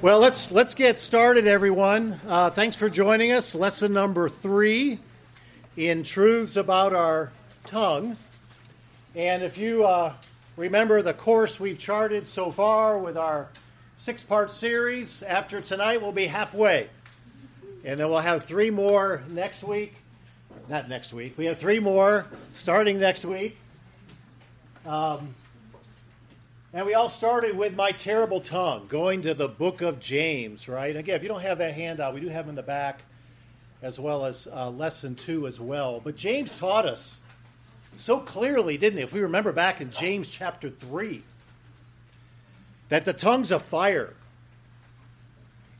Well, let's let's get started, everyone. Uh, thanks for joining us. Lesson number three in truths about our tongue. And if you uh, remember the course we've charted so far with our six-part series, after tonight we'll be halfway, and then we'll have three more next week. Not next week. We have three more starting next week. Um, and we all started with my terrible tongue, going to the book of James, right? Again, if you don't have that handout, we do have in the back, as well as uh, lesson two as well. But James taught us so clearly, didn't he? If we remember back in James chapter 3, that the tongue's a fire.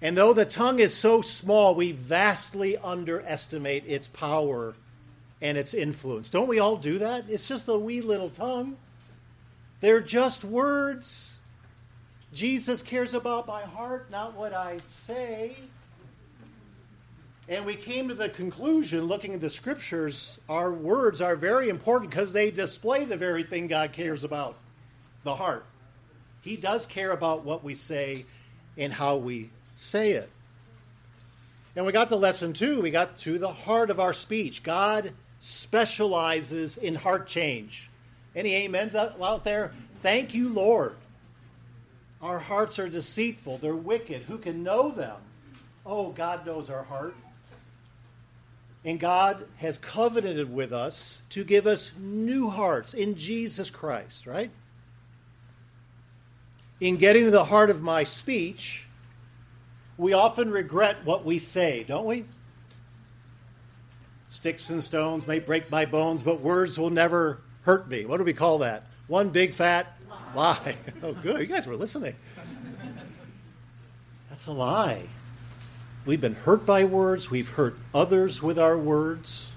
And though the tongue is so small, we vastly underestimate its power and its influence. Don't we all do that? It's just a wee little tongue. They're just words. Jesus cares about my heart, not what I say. And we came to the conclusion, looking at the scriptures, our words are very important because they display the very thing God cares about the heart. He does care about what we say and how we say it. And we got to lesson two. We got to the heart of our speech. God specializes in heart change. Any amens out there? Thank you, Lord. Our hearts are deceitful, they're wicked. Who can know them? Oh, God knows our heart. And God has covenanted with us to give us new hearts in Jesus Christ, right? In getting to the heart of my speech, we often regret what we say, don't we? Sticks and stones may break my bones, but words will never hurt me. What do we call that? One big fat lie. Oh, good. You guys were listening. That's a lie. We've been hurt by words, we've hurt others with our words.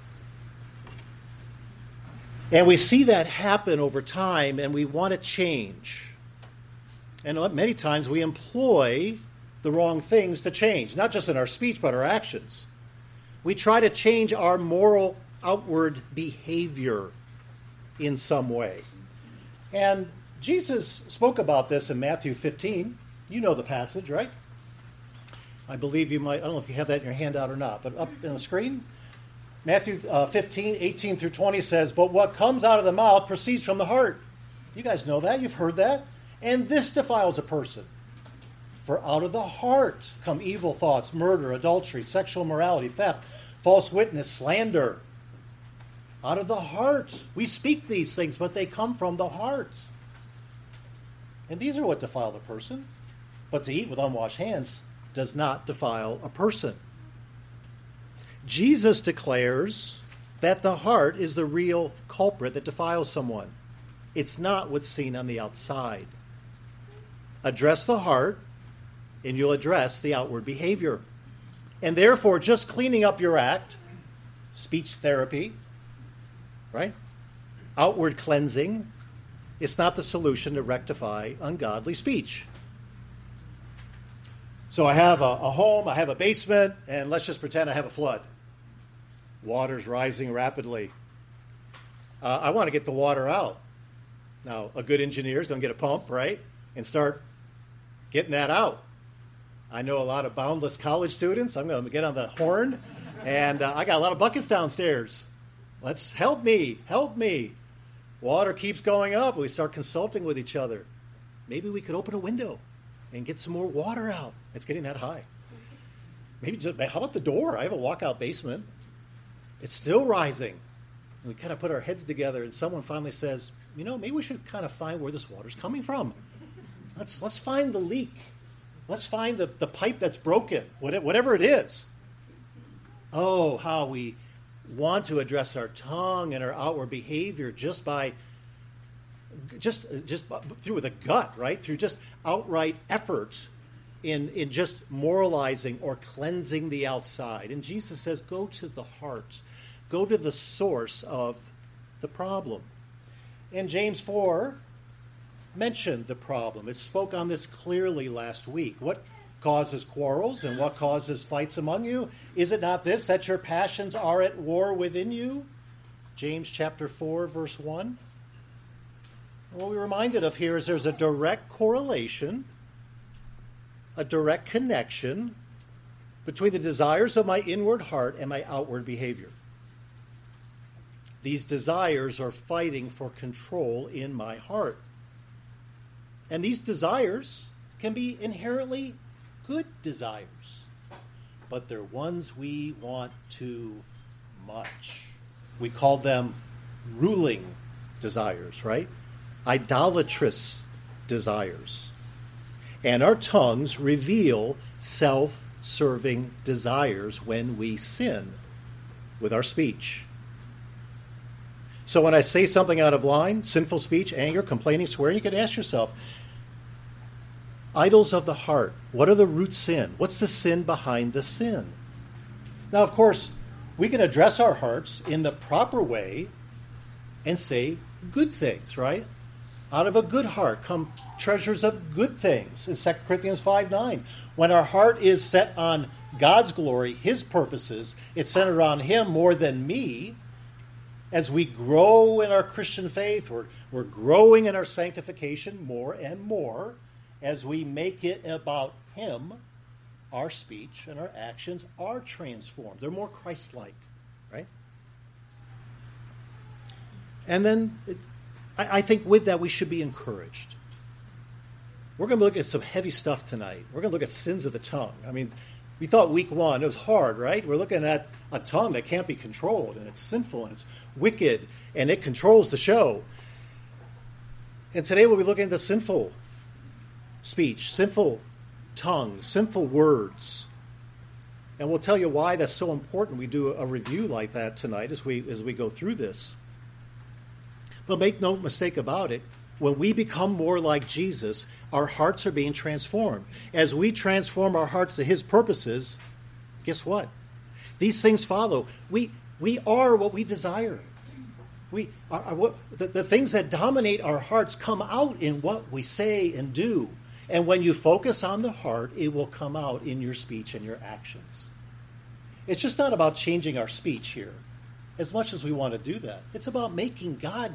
And we see that happen over time, and we want to change. And many times we employ the wrong things to change, not just in our speech, but our actions. We try to change our moral outward behavior in some way. And Jesus spoke about this in Matthew 15. You know the passage, right? I believe you might, I don't know if you have that in your handout or not, but up in the screen. Matthew uh, 15, 18 through 20 says, But what comes out of the mouth proceeds from the heart. You guys know that. You've heard that. And this defiles a person. For out of the heart come evil thoughts, murder, adultery, sexual morality, theft, false witness, slander out of the heart. We speak these things, but they come from the heart. And these are what defile the person. But to eat with unwashed hands does not defile a person. Jesus declares that the heart is the real culprit that defiles someone. It's not what's seen on the outside. Address the heart, and you'll address the outward behavior. And therefore, just cleaning up your act, speech therapy, right? Outward cleansing it's not the solution to rectify ungodly speech. So I have a, a, home, I have a basement, and let's just pretend I have a flood. Water's rising rapidly. Uh, I want to get the water out. Now, a good engineer is going to get a pump, right? And start getting that out. I know a lot of boundless college students. I'm going to get on the horn, and uh, I got a lot of buckets downstairs. Let's help me, help me. Water keeps going up. We start consulting with each other. Maybe we could open a window and get some more water out. It's getting that high. Maybe just, how about the door? I have a walkout basement. It's still rising. And we kind of put our heads together, and someone finally says, "You know, maybe we should kind of find where this water's coming from. Let's let's find the leak. Let's find the, the pipe that's broken, whatever it is." Oh, how we want to address our tongue and our outward behavior just by just just through the gut, right? Through just outright effort in in just moralizing or cleansing the outside. And Jesus says, go to the heart, go to the source of the problem. And James four mentioned the problem. It spoke on this clearly last week. What causes quarrels and what causes fights among you? Is it not this, that your passions are at war within you? James chapter 4, verse 1. What we're reminded of here is there's a direct correlation a direct connection between the desires of my inward heart and my outward behavior. These desires are fighting for control in my heart. And these desires can be inherently good desires, but they're ones we want too much. We call them ruling desires, right? Idolatrous desires. And our tongues reveal self serving desires when we sin with our speech. So when I say something out of line, sinful speech, anger, complaining, swearing, you can ask yourself, idols of the heart, what are the root sin? What's the sin behind the sin? Now, of course, we can address our hearts in the proper way and say good things, right? Out of a good heart come treasures of good things in 2 Corinthians 5 9. When our heart is set on God's glory, His purposes, it's centered on Him more than me. As we grow in our Christian faith, we're, we're growing in our sanctification more and more as we make it about Him. Our speech and our actions are transformed. They're more Christ like, right? And then it, I, I think with that we should be encouraged. We're going to look at some heavy stuff tonight. We're going to look at sins of the tongue. I mean, we thought week one, it was hard, right? We're looking at a tongue that can't be controlled, and it's sinful, and it's wicked, and it controls the show. And today we'll be looking at the sinful speech, sinful tongue, sinful words. And we'll tell you why that's so important. We do a review like that tonight as we as we go through this. But make no mistake about it, when we become more like Jesus, our hearts are being transformed. As we transform our hearts to his purposes, guess what? These things follow. We we are what we desire. We are, are what the, the things that dominate our hearts come out in what we say and do. And when you focus on the heart, it will come out in your speech and your actions. It's just not about changing our speech here, as much as we want to do that. It's about making God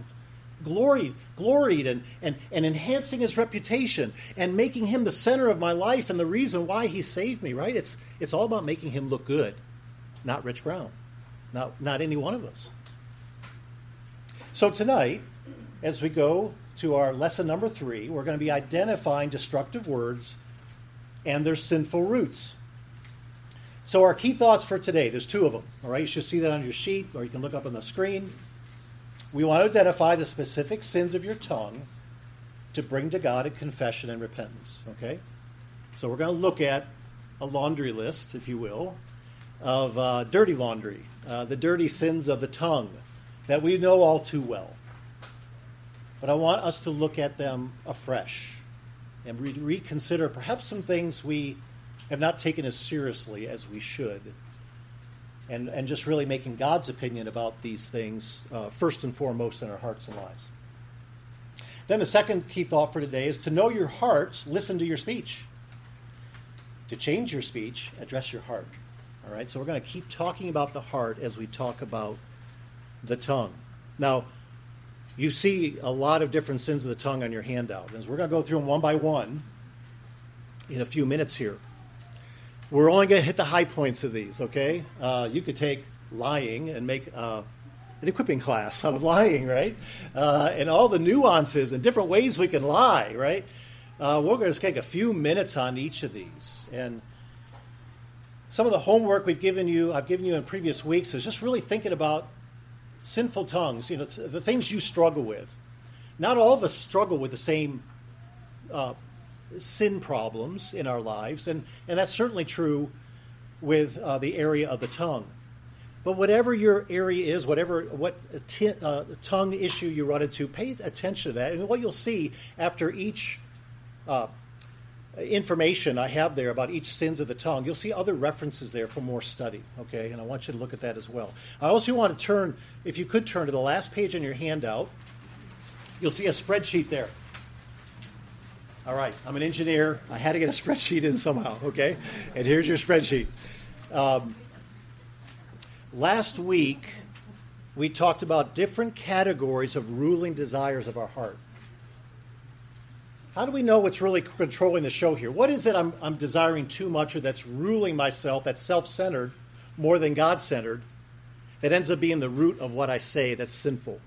gloried, gloried and, and, and enhancing his reputation and making him the center of my life and the reason why he saved me, right? It's, it's all about making him look good, not Rich Brown, not, not any one of us. So tonight, as we go to our lesson number three, we're going to be identifying destructive words and their sinful roots. So, our key thoughts for today, there's two of them. All right, you should see that on your sheet, or you can look up on the screen. We want to identify the specific sins of your tongue to bring to God a confession and repentance. Okay? So, we're going to look at a laundry list, if you will, of uh, dirty laundry, uh, the dirty sins of the tongue that we know all too well. But I want us to look at them afresh and re- reconsider perhaps some things we have not taken as seriously as we should. And, and just really making God's opinion about these things uh, first and foremost in our hearts and lives. Then the second key thought for today is to know your heart, listen to your speech. To change your speech, address your heart. All right, so we're going to keep talking about the heart as we talk about the tongue. Now, you see a lot of different sins of the tongue on your handout. And we're going to go through them one by one in a few minutes here. We're only going to hit the high points of these, okay? Uh, you could take lying and make uh, an equipping class out of lying, right? Uh, and all the nuances and different ways we can lie, right? Uh, we're going to take a few minutes on each of these. And some of the homework we've given you, I've given you in previous weeks, is just really thinking about sinful tongues, you know, the things you struggle with. Not all of us struggle with the same uh, sin problems in our lives, and, and that's certainly true with uh, the area of the tongue. But whatever your area is, whatever what t- uh, tongue issue you run into, pay attention to that. And what you'll see after each uh, information I have there about each sins of the tongue, you'll see other references there for more study, okay? And I want you to look at that as well. I also want to turn, if you could turn to the last page on your handout, you'll see a spreadsheet there. All right, I'm an engineer. I had to get a spreadsheet in somehow, okay? And here's your spreadsheet. Um, last week, we talked about different categories of ruling desires of our heart. How do we know what's really controlling the show here? What is it I'm, I'm desiring too much or that's ruling myself, that's self centered more than God centered, that ends up being the root of what I say that's sinful?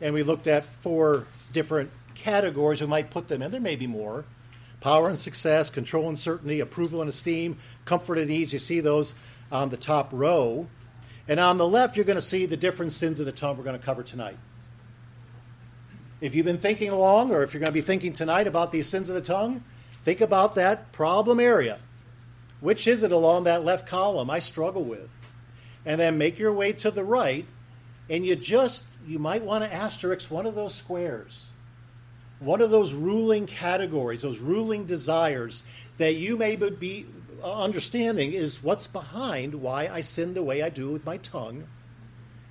And we looked at four different categories we might put them in. There may be more power and success, control and certainty, approval and esteem, comfort and ease. You see those on the top row. And on the left, you're going to see the different sins of the tongue we're going to cover tonight. If you've been thinking along, or if you're going to be thinking tonight about these sins of the tongue, think about that problem area. Which is it along that left column I struggle with? And then make your way to the right, and you just, you might want to asterisk one of those squares. One of those ruling categories, those ruling desires that you may be uh, understanding is what's behind why I sin the way I do with my tongue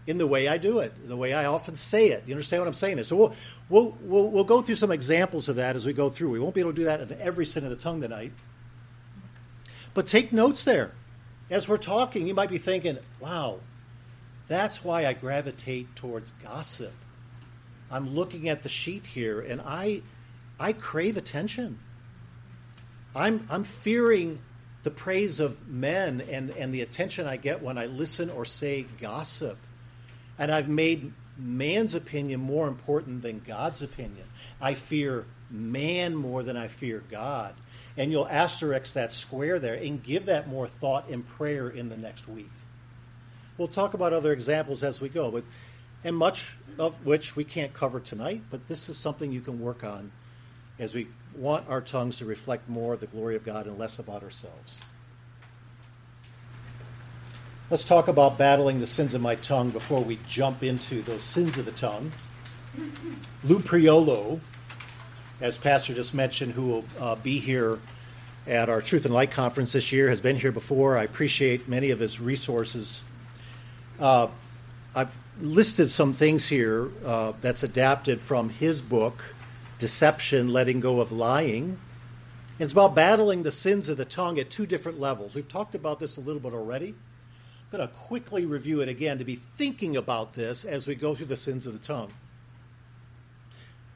in the way I do it, the way I often say it. You understand what I'm saying there? So we'll, we'll, we'll, we'll go through some examples of that as we go through. We won't be able to do that in every sin of the tongue tonight. But take notes there. As we're talking, you might be thinking, wow, that's why I gravitate towards gossip. I'm looking at the sheet here and I, I crave attention. I'm, I'm fearing the praise of men and, and the attention I get when I listen or say gossip. And I've made man's opinion more important than God's opinion. I fear man more than I fear God. And you'll asterisk that square there and give that more thought and prayer in the next week. We'll talk about other examples as we go, but and much of which we can't cover tonight, but this is something you can work on as we want our tongues to reflect more the glory of God and less about ourselves. Let's talk about battling the sins of my tongue before we jump into those sins of the tongue. Lou Priolo, as Pastor just mentioned, who will uh, be here at our Truth and Light conference this year, has been here before. I appreciate many of his resources. Uh, I've listed some things here uh, that's adapted from his book, Deception Letting Go of Lying. It's about battling the sins of the tongue at two different levels. We've talked about this a little bit already. I'm going to quickly review it again to be thinking about this as we go through the sins of the tongue.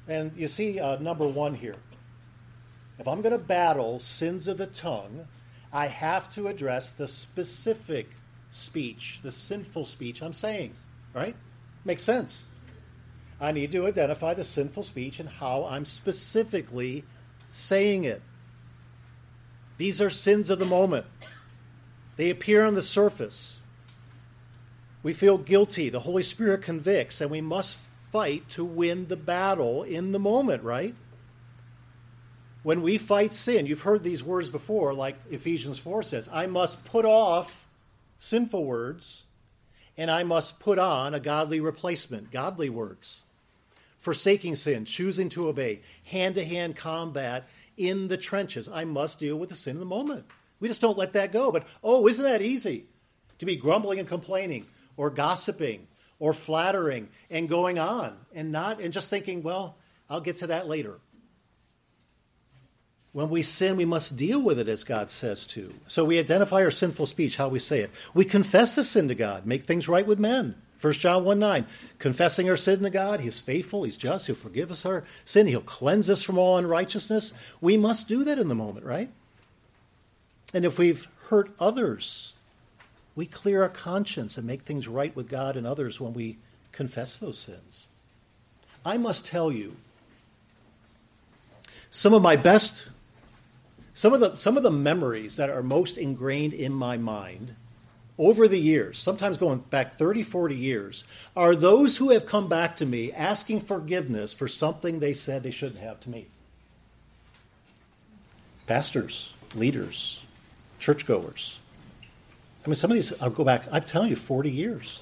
And you see uh, number one here. If I'm going to battle sins of the tongue, I have to address the specific speech, the sinful speech I'm saying. Right? Makes sense. I need to identify the sinful speech and how I'm specifically saying it. These are sins of the moment. They appear on the surface. We feel guilty. The Holy Spirit convicts, and we must fight to win the battle in the moment, right? When we fight sin, you've heard these words before, like Ephesians 4 says, I must put off sinful words, and I must put on a godly replacement, godly words. Forsaking sin, choosing to obey, hand to hand combat in the trenches. I must deal with the sin in the moment. We just don't let that go. But, oh, isn't that easy? To be grumbling and complaining, or gossiping or flattering and going on and not and just thinking, well, I'll get to that later. When we sin, we must deal with it as God says to. So we identify our sinful speech, how we say it. We confess the sin to God, make things right with men. 1 John 1 9, confessing our sin to God, He's faithful, He's just, He'll forgive us our sin, He'll cleanse us from all unrighteousness. We must do that in the moment, right? And if we've hurt others, we clear our conscience and make things right with God and others when we confess those sins. I must tell you, some of my best, some of the, some of the memories that are most ingrained in my mind over the years, sometimes going back 30, 40 years, are those who have come back to me asking forgiveness for something they said they shouldn't have to me. Pastors, leaders, churchgoers. I mean, some of these, I'll go back, I'm telling you, 40 years.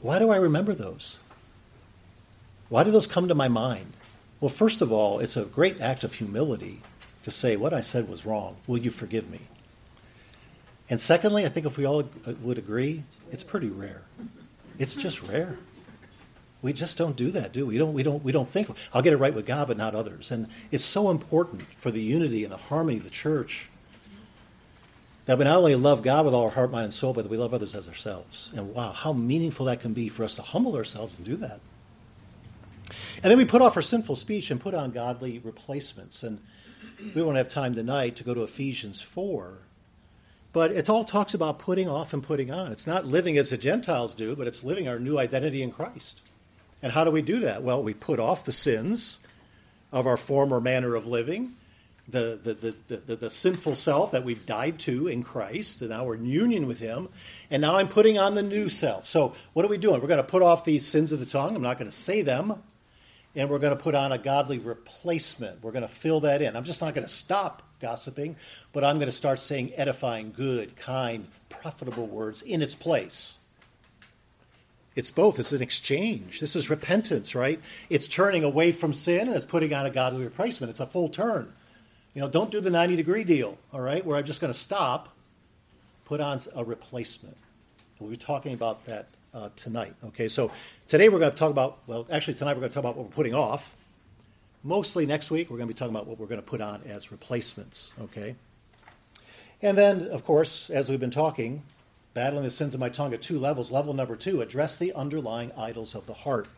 Why do I remember those? Why do those come to my mind? Well, first of all, it's a great act of humility to say, what I said was wrong. Will you forgive me? And secondly, I think if we all uh, would agree, it's pretty rare. It's just rare. We just don't do that, do we? We don't, we don't, we don't think, I'll get it right with God, but not others. And it's so important for the unity and the harmony of the church that we not only love God with all our heart, mind, and soul, but that we love others as ourselves. And wow, how meaningful that can be for us to humble ourselves and do that. And then we put off our sinful speech and put on godly replacements. And we won't have time tonight to go to Ephesians 4. But it all talks about putting off and putting on. It's not living as the Gentiles do, but it's living our new identity in Christ. And how do we do that? Well, we put off the sins of our former manner of living, the, the, the, the, sinful self that we've died to in Christ, and now we're in union with Him. And now I'm putting on the new self. So, what are we doing? We're going to put off these sins of the tongue. I'm not going to say them. And we're going to put on a godly replacement. We're going to fill that in. I'm just not going to stop gossiping, but I'm going to start saying edifying, good, kind, profitable words in its place. It's both. It's an exchange. This is repentance, right? It's turning away from sin and it's putting on a godly replacement. It's a full turn. You know, don't do the 90 degree deal, all right, where I'm just going to stop, put on a replacement. We'll be talking about that uh, tonight, okay? So today we're going to talk about, well, actually, tonight we're going to talk about what we're putting off. Mostly next week, we're going to be talking about what we're going to put on as replacements, okay? And then, of course, as we've been talking, battling the sins of my tongue at two levels. Level number two, address the underlying idols of the heart.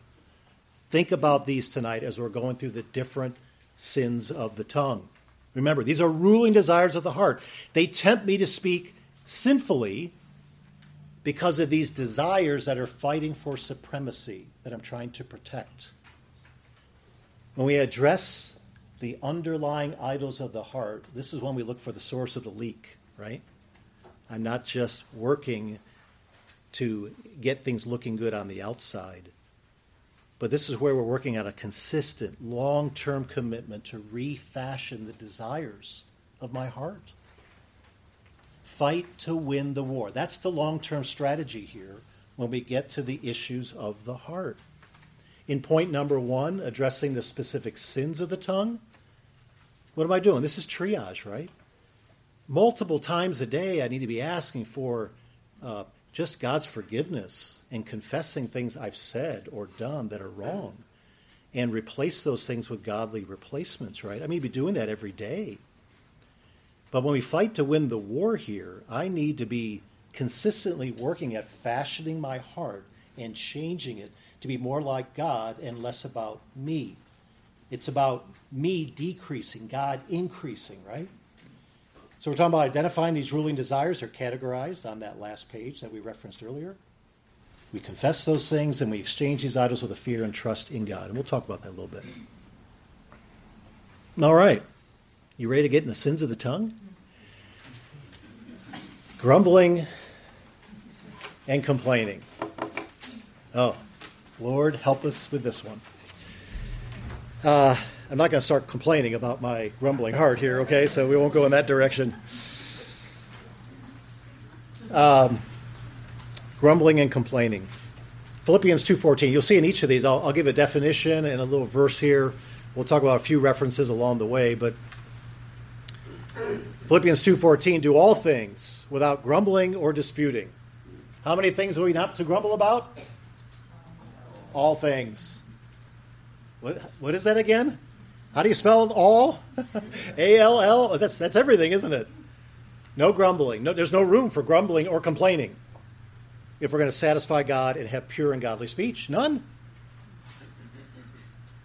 Think about these tonight as we're going through the different sins of the tongue. Remember, these are ruling desires of the heart. They tempt me to speak sinfully because of these desires that are fighting for supremacy that I'm trying to protect. When we address the underlying idols of the heart, this is when we look for the source of the leak, right? I'm not just working to get things looking good on the outside. But this is where we're working on a consistent, long term commitment to refashion the desires of my heart. Fight to win the war. That's the long term strategy here when we get to the issues of the heart. In point number one, addressing the specific sins of the tongue, what am I doing? This is triage, right? Multiple times a day, I need to be asking for uh, just God's forgiveness and confessing things I've said or done that are wrong and replace those things with godly replacements, right? I mean, be doing that every day. But when we fight to win the war here, I need to be consistently working at fashioning my heart and changing it to be more like God and less about me. It's about me decreasing, God increasing, right? So we're talking about identifying these ruling desires. They're categorized on that last page that we referenced earlier. We confess those things and we exchange these idols with a fear and trust in God. And we'll talk about that a little bit. All right. You ready to get in the sins of the tongue? Grumbling and complaining. Oh, Lord, help us with this one. Uh, I'm not going to start complaining about my grumbling heart here, okay? So we won't go in that direction. Um, grumbling and complaining. Philippians 2:14. You'll see in each of these. I'll, I'll give a definition and a little verse here. We'll talk about a few references along the way, but Philippians 2:14. Do all things without grumbling or disputing. How many things are we not to grumble about? All things. What, what is that again? How do you spell all? A L L. Oh, that's that's everything, isn't it? No grumbling. No, there's no room for grumbling or complaining. If we're going to satisfy God and have pure and godly speech, none.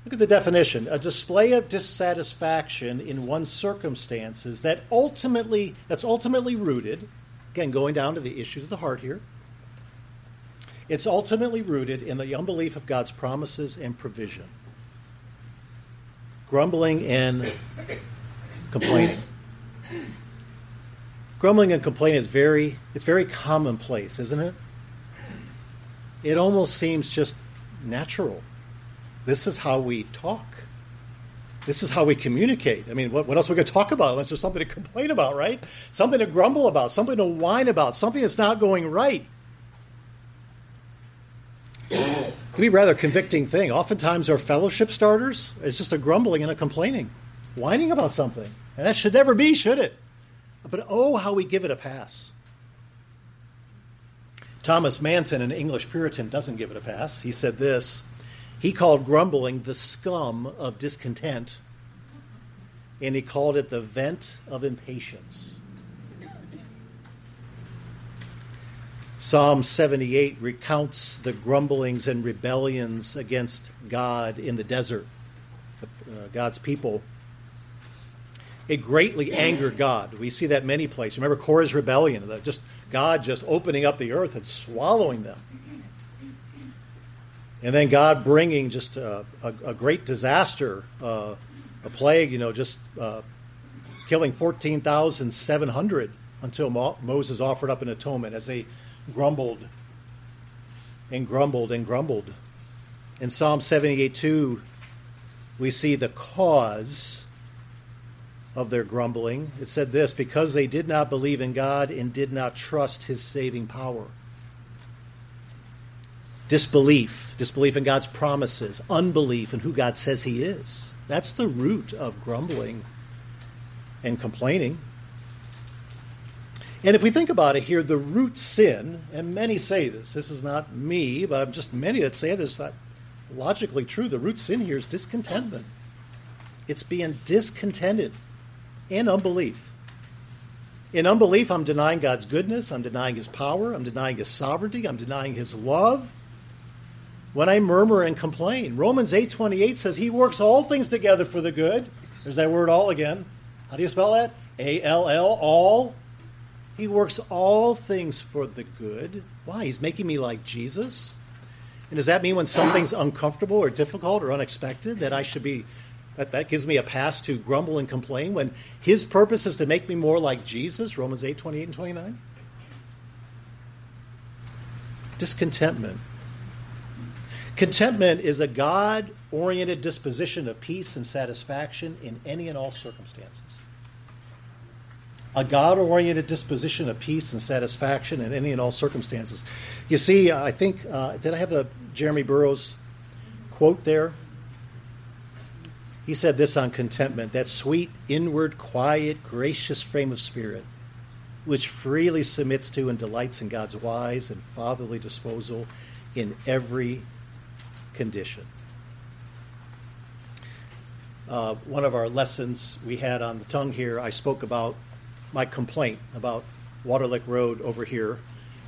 Look at the definition: a display of dissatisfaction in one's circumstances that ultimately that's ultimately rooted. Again, going down to the issues of the heart here. It's ultimately rooted in the unbelief of God's promises and provision grumbling and complaining. Grumbling and complaining is very it's very commonplace, isn't it? It almost seems just natural. This is how we talk. This is how we communicate. I mean, what, what else are we going to talk about unless there's something to complain about, right? Something to grumble about, something to whine about, something that's not going right. Can be a rather convicting thing. Oftentimes, our fellowship starters is just a grumbling and a complaining, whining about something. And that should never be, should it? But oh, how we give it a pass. Thomas Manton, an English Puritan, doesn't give it a pass. He said this He called grumbling the scum of discontent, and he called it the vent of impatience. Psalm 78 recounts the grumblings and rebellions against God in the desert, uh, God's people. It greatly angered God. We see that many places. Remember Korah's rebellion, just God just opening up the earth and swallowing them. And then God bringing just a, a, a great disaster, uh, a plague, you know, just uh, killing 14,700 until Mo- Moses offered up an atonement as they grumbled and grumbled and grumbled. In Psalm 78 2, we see the cause of their grumbling. It said this because they did not believe in God and did not trust his saving power. Disbelief, disbelief in God's promises, unbelief in who God says he is. That's the root of grumbling and complaining. And if we think about it here, the root sin, and many say this, this is not me, but I'm just many that say this, that logically true. The root sin here is discontentment. It's being discontented in unbelief. In unbelief, I'm denying God's goodness, I'm denying His power, I'm denying His sovereignty, I'm denying His love. When I murmur and complain, Romans 8:28 says He works all things together for the good. There's that word all again. How do you spell that? A L L all he works all things for the good. Why? He's making me like Jesus. And does that mean when something's uncomfortable or difficult or unexpected that I should be that that gives me a pass to grumble and complain when his purpose is to make me more like Jesus, Romans 8, 28 and 29? Discontentment. Contentment is a God oriented disposition of peace and satisfaction in any and all circumstances a God oriented disposition of peace and satisfaction in any and all circumstances. You see, I think, uh, did I have the Jeremy Burroughs quote there? He said this on contentment that sweet, inward, quiet, gracious frame of spirit, which freely submits to and delights in God's wise and fatherly disposal in every condition. Uh, one of our lessons we had on the tongue here, I spoke about my complaint about Waterlick Road over here,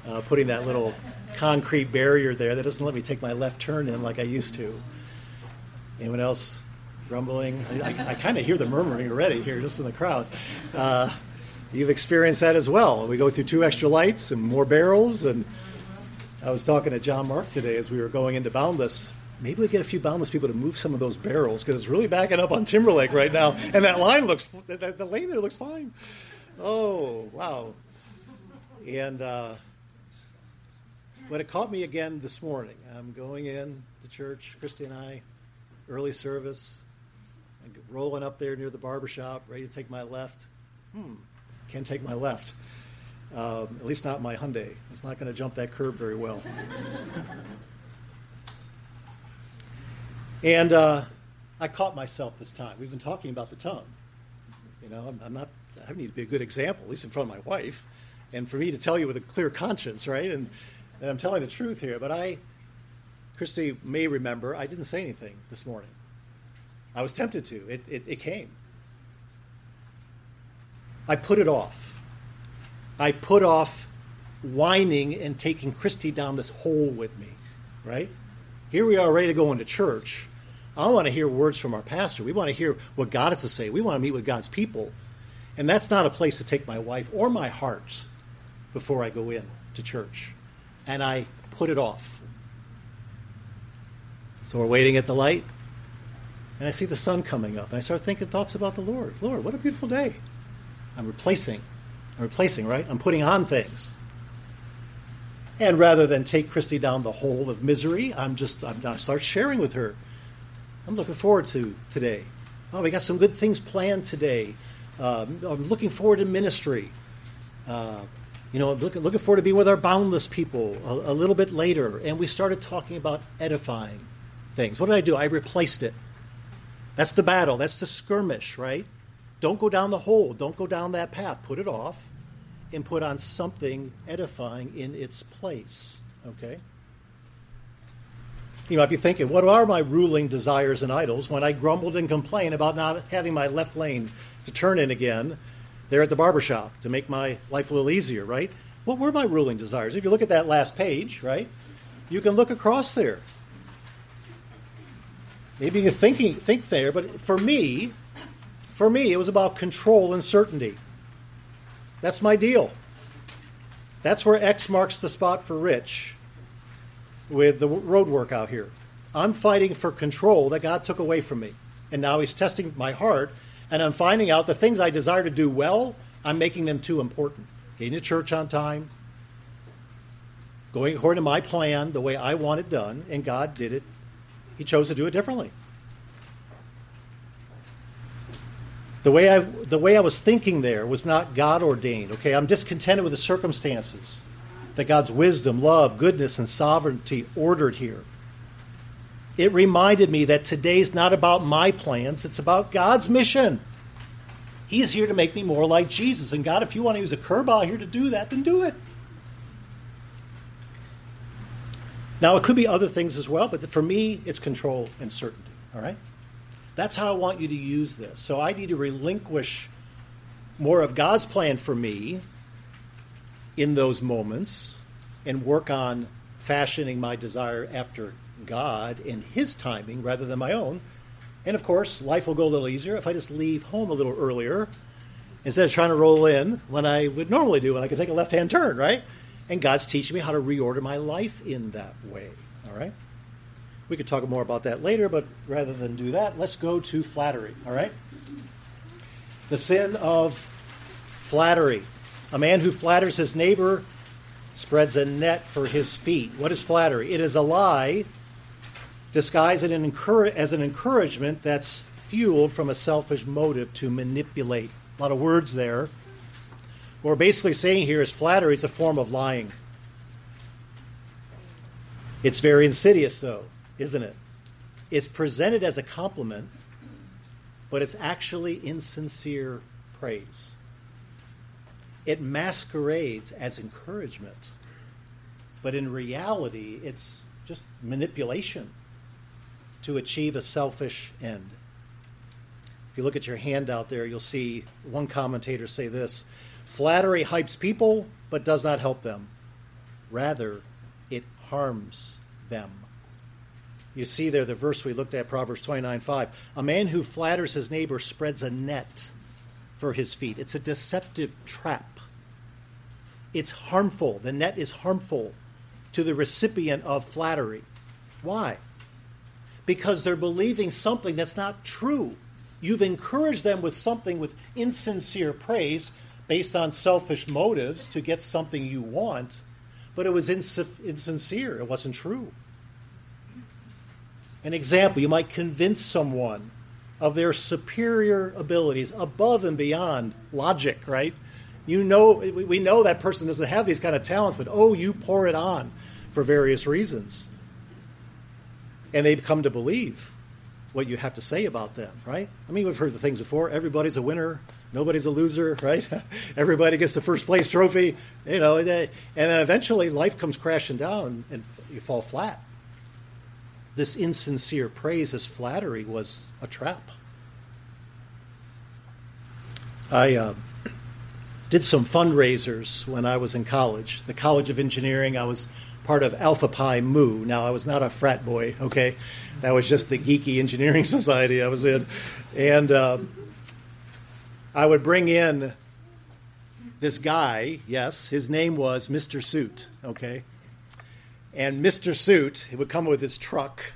uh, putting that little concrete barrier there that doesn't let me take my left turn in like I used to. Anyone else grumbling? I, I, I kind of hear the murmuring already here, just in the crowd. Uh, you've experienced that as well. We go through two extra lights and more barrels. And I was talking to John Mark today as we were going into Boundless. Maybe we get a few Boundless people to move some of those barrels because it's really backing up on Timberlake right now, and that line looks, the, the lane there looks fine. Oh, wow. And uh, but it caught me again this morning. I'm going in to church, Christy and I, early service, I'm rolling up there near the barber shop, ready to take my left. Hmm, can't take my left. Um, at least not my Hyundai. It's not going to jump that curb very well. and uh, I caught myself this time. We've been talking about the tongue. You know, I'm, I'm not I need to be a good example, at least in front of my wife, and for me to tell you with a clear conscience, right? And I'm telling the truth here. But I, Christy may remember, I didn't say anything this morning. I was tempted to. It, it, it came. I put it off. I put off whining and taking Christy down this hole with me, right? Here we are ready to go into church. I want to hear words from our pastor. We want to hear what God has to say. We want to meet with God's people. And that's not a place to take my wife or my heart before I go in to church. And I put it off. So we're waiting at the light, and I see the sun coming up, and I start thinking thoughts about the Lord. Lord, what a beautiful day. I'm replacing. I'm replacing, right? I'm putting on things. And rather than take Christy down the hole of misery, I'm just I'm, I start sharing with her. I'm looking forward to today. Oh, we got some good things planned today. Uh, I'm looking forward to ministry. Uh, you know, looking, looking forward to being with our boundless people a, a, little bit later. And we started talking about edifying things. What did I do? I replaced it. That's the battle. That's the skirmish, right? Don't go down the hole. Don't go down that path. Put it off and put on something edifying in its place. Okay? You might be thinking, what are my ruling desires and idols when I grumbled and complained about not having my left lane to turn in again there at the barber shop to make my life a little easier, right? What were my ruling desires? If you look at that last page, right, you can look across there. Maybe you're thinking think there, but for me, for me, it was about control and certainty. That's my deal. That's where X marks the spot for Rich with the road work out here. I'm fighting for control that God took away from me. And now He's testing my heart, and I'm finding out the things I desire to do well, I'm making them too important. Getting to church on time, going according to my plan, the way I want it done, and God did it. He chose to do it differently. The way I the way I was thinking there was not God ordained. Okay, I'm discontented with the circumstances that God's wisdom, love, goodness, and sovereignty ordered here. It reminded me that today's not about my plans, it's about God's mission. He's here to make me more like Jesus. And God, if you want to use a curb here to do that, then do it. Now, it could be other things as well, but for me, it's control and certainty. All right? That's how I want you to use this. So I need to relinquish more of God's plan for me in those moments and work on fashioning my desire after God in His timing rather than my own. And of course, life will go a little easier if I just leave home a little earlier instead of trying to roll in when I would normally do when I could take a left hand turn, right? And God's teaching me how to reorder my life in that way. All right? We could talk more about that later, but rather than do that, let's go to flattery. All right? The sin of flattery. A man who flatters his neighbor spreads a net for his feet. What is flattery? It is a lie disguised as an encouragement that's fueled from a selfish motive to manipulate. A lot of words there. What we're basically saying here is flattery is a form of lying. It's very insidious, though isn't it? It's presented as a compliment, but it's actually insincere praise. It masquerades as encouragement, but in reality, it's just manipulation to achieve a selfish end. If you look at your handout there, you'll see one commentator say this Flattery hypes people, but does not help them. Rather, it harms them. You see there the verse we looked at, Proverbs 29 5. A man who flatters his neighbor spreads a net for his feet. It's a deceptive trap. It's harmful. The net is harmful to the recipient of flattery. Why? Because they're believing something that's not true. You've encouraged them with something with insincere praise based on selfish motives to get something you want, but it was insincere. It wasn't true. An example, you might convince someone of their superior abilities above and beyond logic, right? You know, we know that person doesn't have these kind of talents, but oh, you pour it on for various reasons. And they come to believe what you have to say about them, right? I mean, we've heard the things before. Everybody's a winner, nobody's a loser, right? Everybody gets the first place trophy, you know, and then eventually life comes crashing down and you fall flat this insincere praise, this flattery, was a trap. I uh, did some fundraisers when I was in college. The College of Engineering, I was part of Alpha Pi Mu. Now, I was not a frat boy, okay? That was just the geeky engineering society I was in. And uh, I would bring in this guy, yes, his name was Mr. Suit, okay? And Mr. Suit, he would come with his truck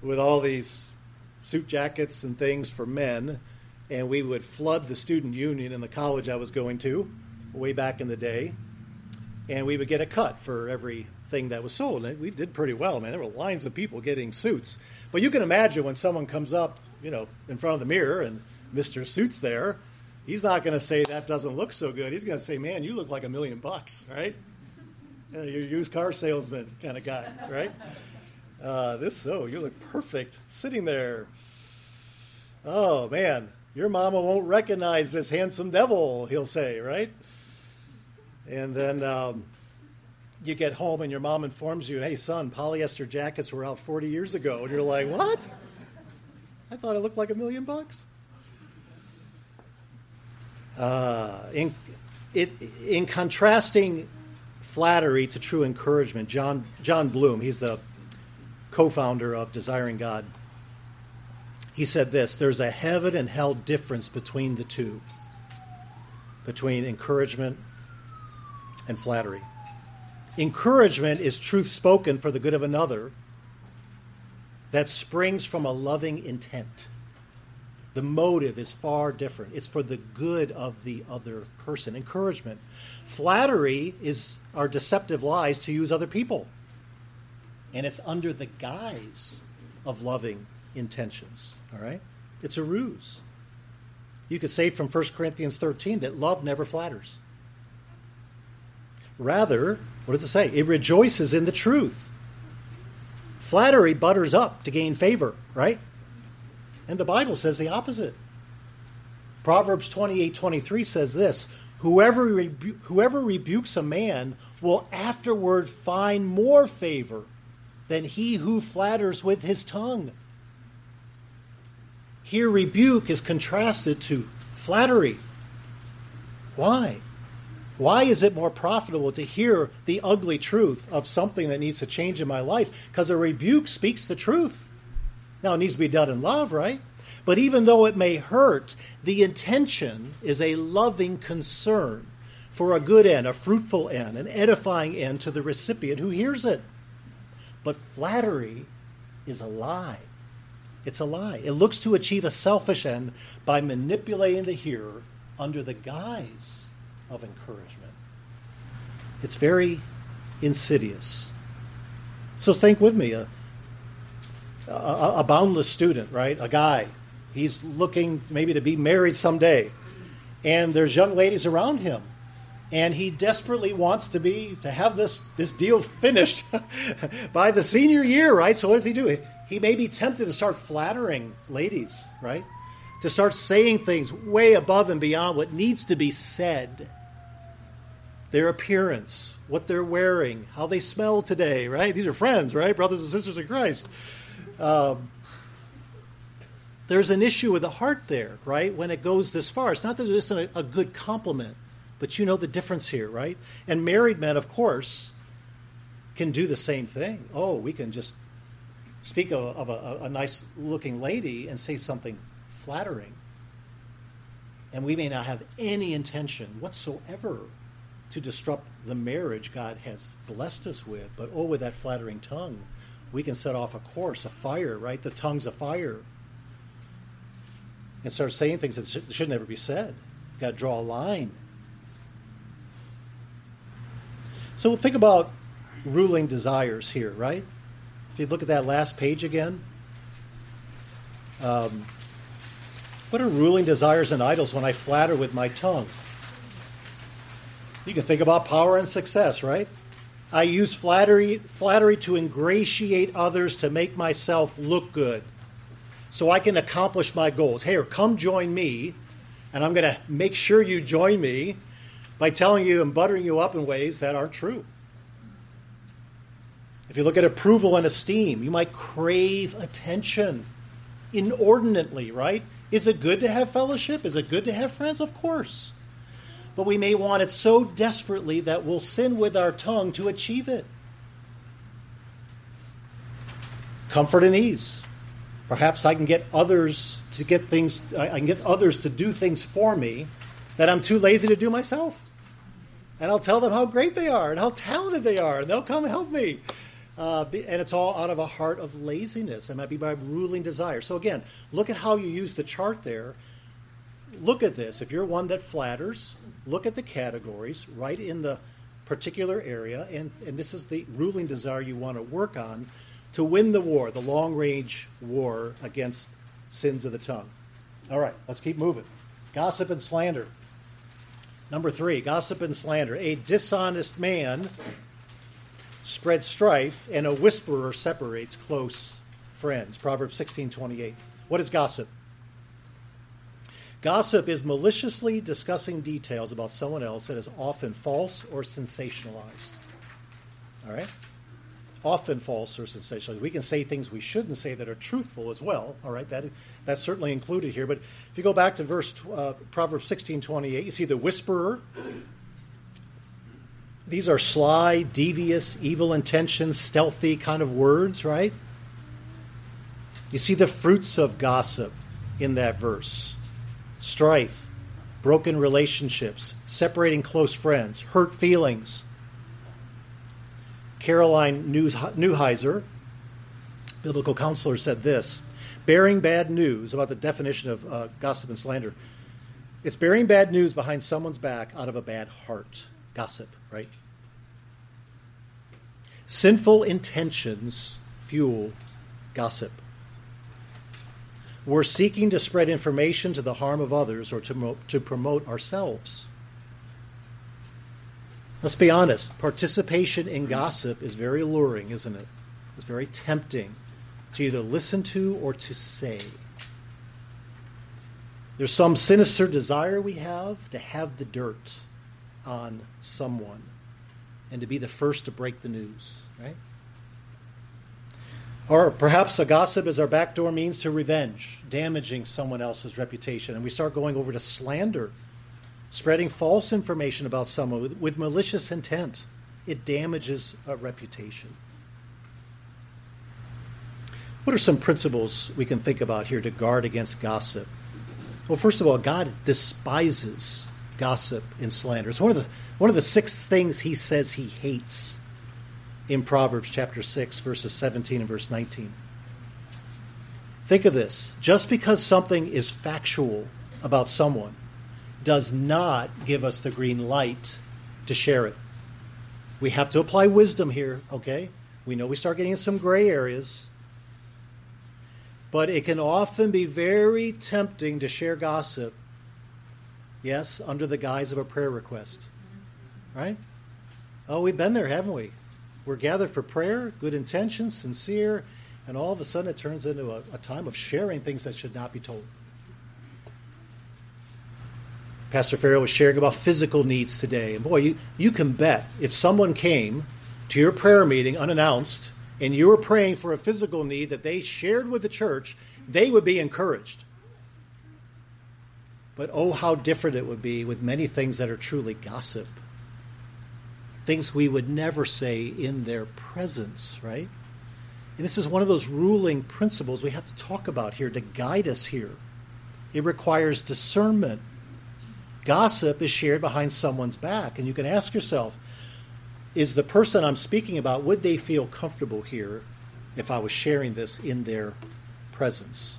with all these suit jackets and things for men, and we would flood the student union in the college I was going to way back in the day, and we would get a cut for everything that was sold. And we did pretty well, man. There were lines of people getting suits. But you can imagine when someone comes up, you know, in front of the mirror and Mr. Suit's there, he's not going to say that doesn't look so good. He's going to say, man, you look like a million bucks, right? you're a used car salesman kind of guy, right? Uh, this, oh, you look perfect sitting there. Oh, man, your mama won't recognize this handsome devil, he'll say, right? And then um, you get home and your mom informs you, hey, son, polyester jackets were out 40 years ago. And you're like, what? I thought it looked like a million bucks. Uh, in, it, in contrasting flattery to true encouragement. Jon, Jon Bloom, he's the co founder of Desiring God. He said this there's a heaven and hell difference between the two, between encouragement and flattery. Encouragement is truth spoken for the good of another that springs from a loving intent. The motive is far different. It's for the good of the other person. Encouragement. Flattery is our deceptive lies to use other people. And it's under the guise of loving intentions. All right? It's a ruse. You could say from 1 Corinthians 13 that love never flatters. Rather, what does it say? It rejoices in the truth. Flattery butters up to gain favor, right? And the Bible says the opposite. Proverbs 28 23 says this whoever, rebu- whoever rebukes a man will afterward find more favor than he who flatters with his tongue. Here, rebuke is contrasted to flattery. Why? Why is it more profitable to hear the ugly truth of something that needs to change in my life? Because a rebuke speaks the truth. Now, it needs to be done in love, right? But even though it may hurt, the intention is a loving concern for a good end, a fruitful end, an edifying end to the recipient who hears it. But flattery is a lie. It's a lie. It looks to achieve a selfish end by manipulating the hearer under the guise of encouragement. It's very insidious. So think with me. A, a, a boundless student, right? A guy. He's looking maybe to be married someday. And there's young ladies around him. And he desperately wants to be to have this this deal finished by the senior year, right? So what does he do? He may be tempted to start flattering ladies, right? To start saying things way above and beyond what needs to be said. Their appearance, what they're wearing, how they smell today, right? These are friends, right? Brothers and sisters in Christ. Um, there's an issue with the heart there, right? When it goes this far, it's not that it's a, a good compliment, but you know the difference here, right? And married men, of course, can do the same thing. Oh, we can just speak of, of a, a nice looking lady and say something flattering. And we may not have any intention whatsoever to disrupt the marriage God has blessed us with, but oh, with that flattering tongue, we can set off a course, a fire, right? The tongue's a fire. And start saying things that should, should never be said. You've got to draw a line. So think about ruling desires here, right? If you look at that last page again, um, what are ruling desires and idols when I flatter with my tongue? You can think about power and success, right? I use flattery, flattery to ingratiate others to make myself look good so I can accomplish my goals. Here, come join me, and I'm going to make sure you join me by telling you and buttering you up in ways that aren't true. If you look at approval and esteem, you might crave attention inordinately, right? Is it good to have fellowship? Is it good to have friends? Of course but we may want it so desperately that we'll sin with our tongue to achieve it. Comfort and ease. Perhaps I can get others to get things, I can get others to do things for me that I'm too lazy to do myself. And I'll tell them how great they are and how talented they are, and they'll come help me. Uh, and it's all out of a heart of laziness. It might be by ruling desire. So, again, look at how you use the chart there look at this. If you're one that flatters, look at the categories right in the particular area, and, and this is the ruling desire you want to work on to win the war, the long range war against sins of the tongue. All right, let's keep moving. Gossip and slander. Number three, gossip and slander. A dishonest man spreads strife, and a whisperer separates close friends. Proverbs 16 28. What is gossip? Gossip is maliciously discussing details about someone else that is often false or sensationalized. All right? Often false or sensationalized. We can say things we shouldn't say that are truthful as well. All right? That, that's certainly included here. But if you go back to verse uh, Proverbs 16 28, you see the whisperer. These are sly, devious, evil intentions, stealthy kind of words, right? You see the fruits of gossip in that verse strife, broken relationships, separating close friends, hurt feelings. Caroline Newheiser, biblical counselor, said this bearing bad news about the definition of uh, gossip and slander. It's bearing bad news behind someone's back out of a bad heart. Gossip, right? Sinful intentions fuel gossip. We're seeking to spread information to the harm of others or to, to promote ourselves. Let's be honest, participation in gossip is very alluring, isn't it? It's very tempting to either listen to or to say. There's some sinister desire we have to have the dirt on someone and to be the first to break the news, right? Or perhaps a gossip is our backdoor means to revenge, damaging someone else's reputation. And we start going over to slander, spreading false information about someone with, with malicious intent. It damages a reputation. What are some principles we can think about here to guard against gossip? Well, first of all, God despises gossip and slander. It's one of the one of the six things he says he hates in Proverbs chapter 6, verses 17 and verse 19. Think of this just because something is factual about someone does not give us the green light to share it. We have to apply wisdom here, okay? We know we start getting in some gray areas. But it can often be very tempting to share gossip, yes, under the guise of a prayer request. Right? Oh, we've been there, haven't we? We're gathered for prayer, good intentions, sincere, and all of a sudden it turns into a, a time of sharing things that should not be told. Pastor Farrell was sharing about physical needs today. And boy, you, you can bet if someone came to your prayer meeting unannounced and you were praying for a physical need that they shared with the church, they would be encouraged. But oh, how different it would be with many things that are truly gossip things we would never say in their presence, right? And this is one of those ruling principles we have to talk about here to guide us here. It requires discernment. Gossip is shared behind someone's back, and you can ask yourself, is the person I'm speaking about, would they feel comfortable here if I was sharing this in their presence?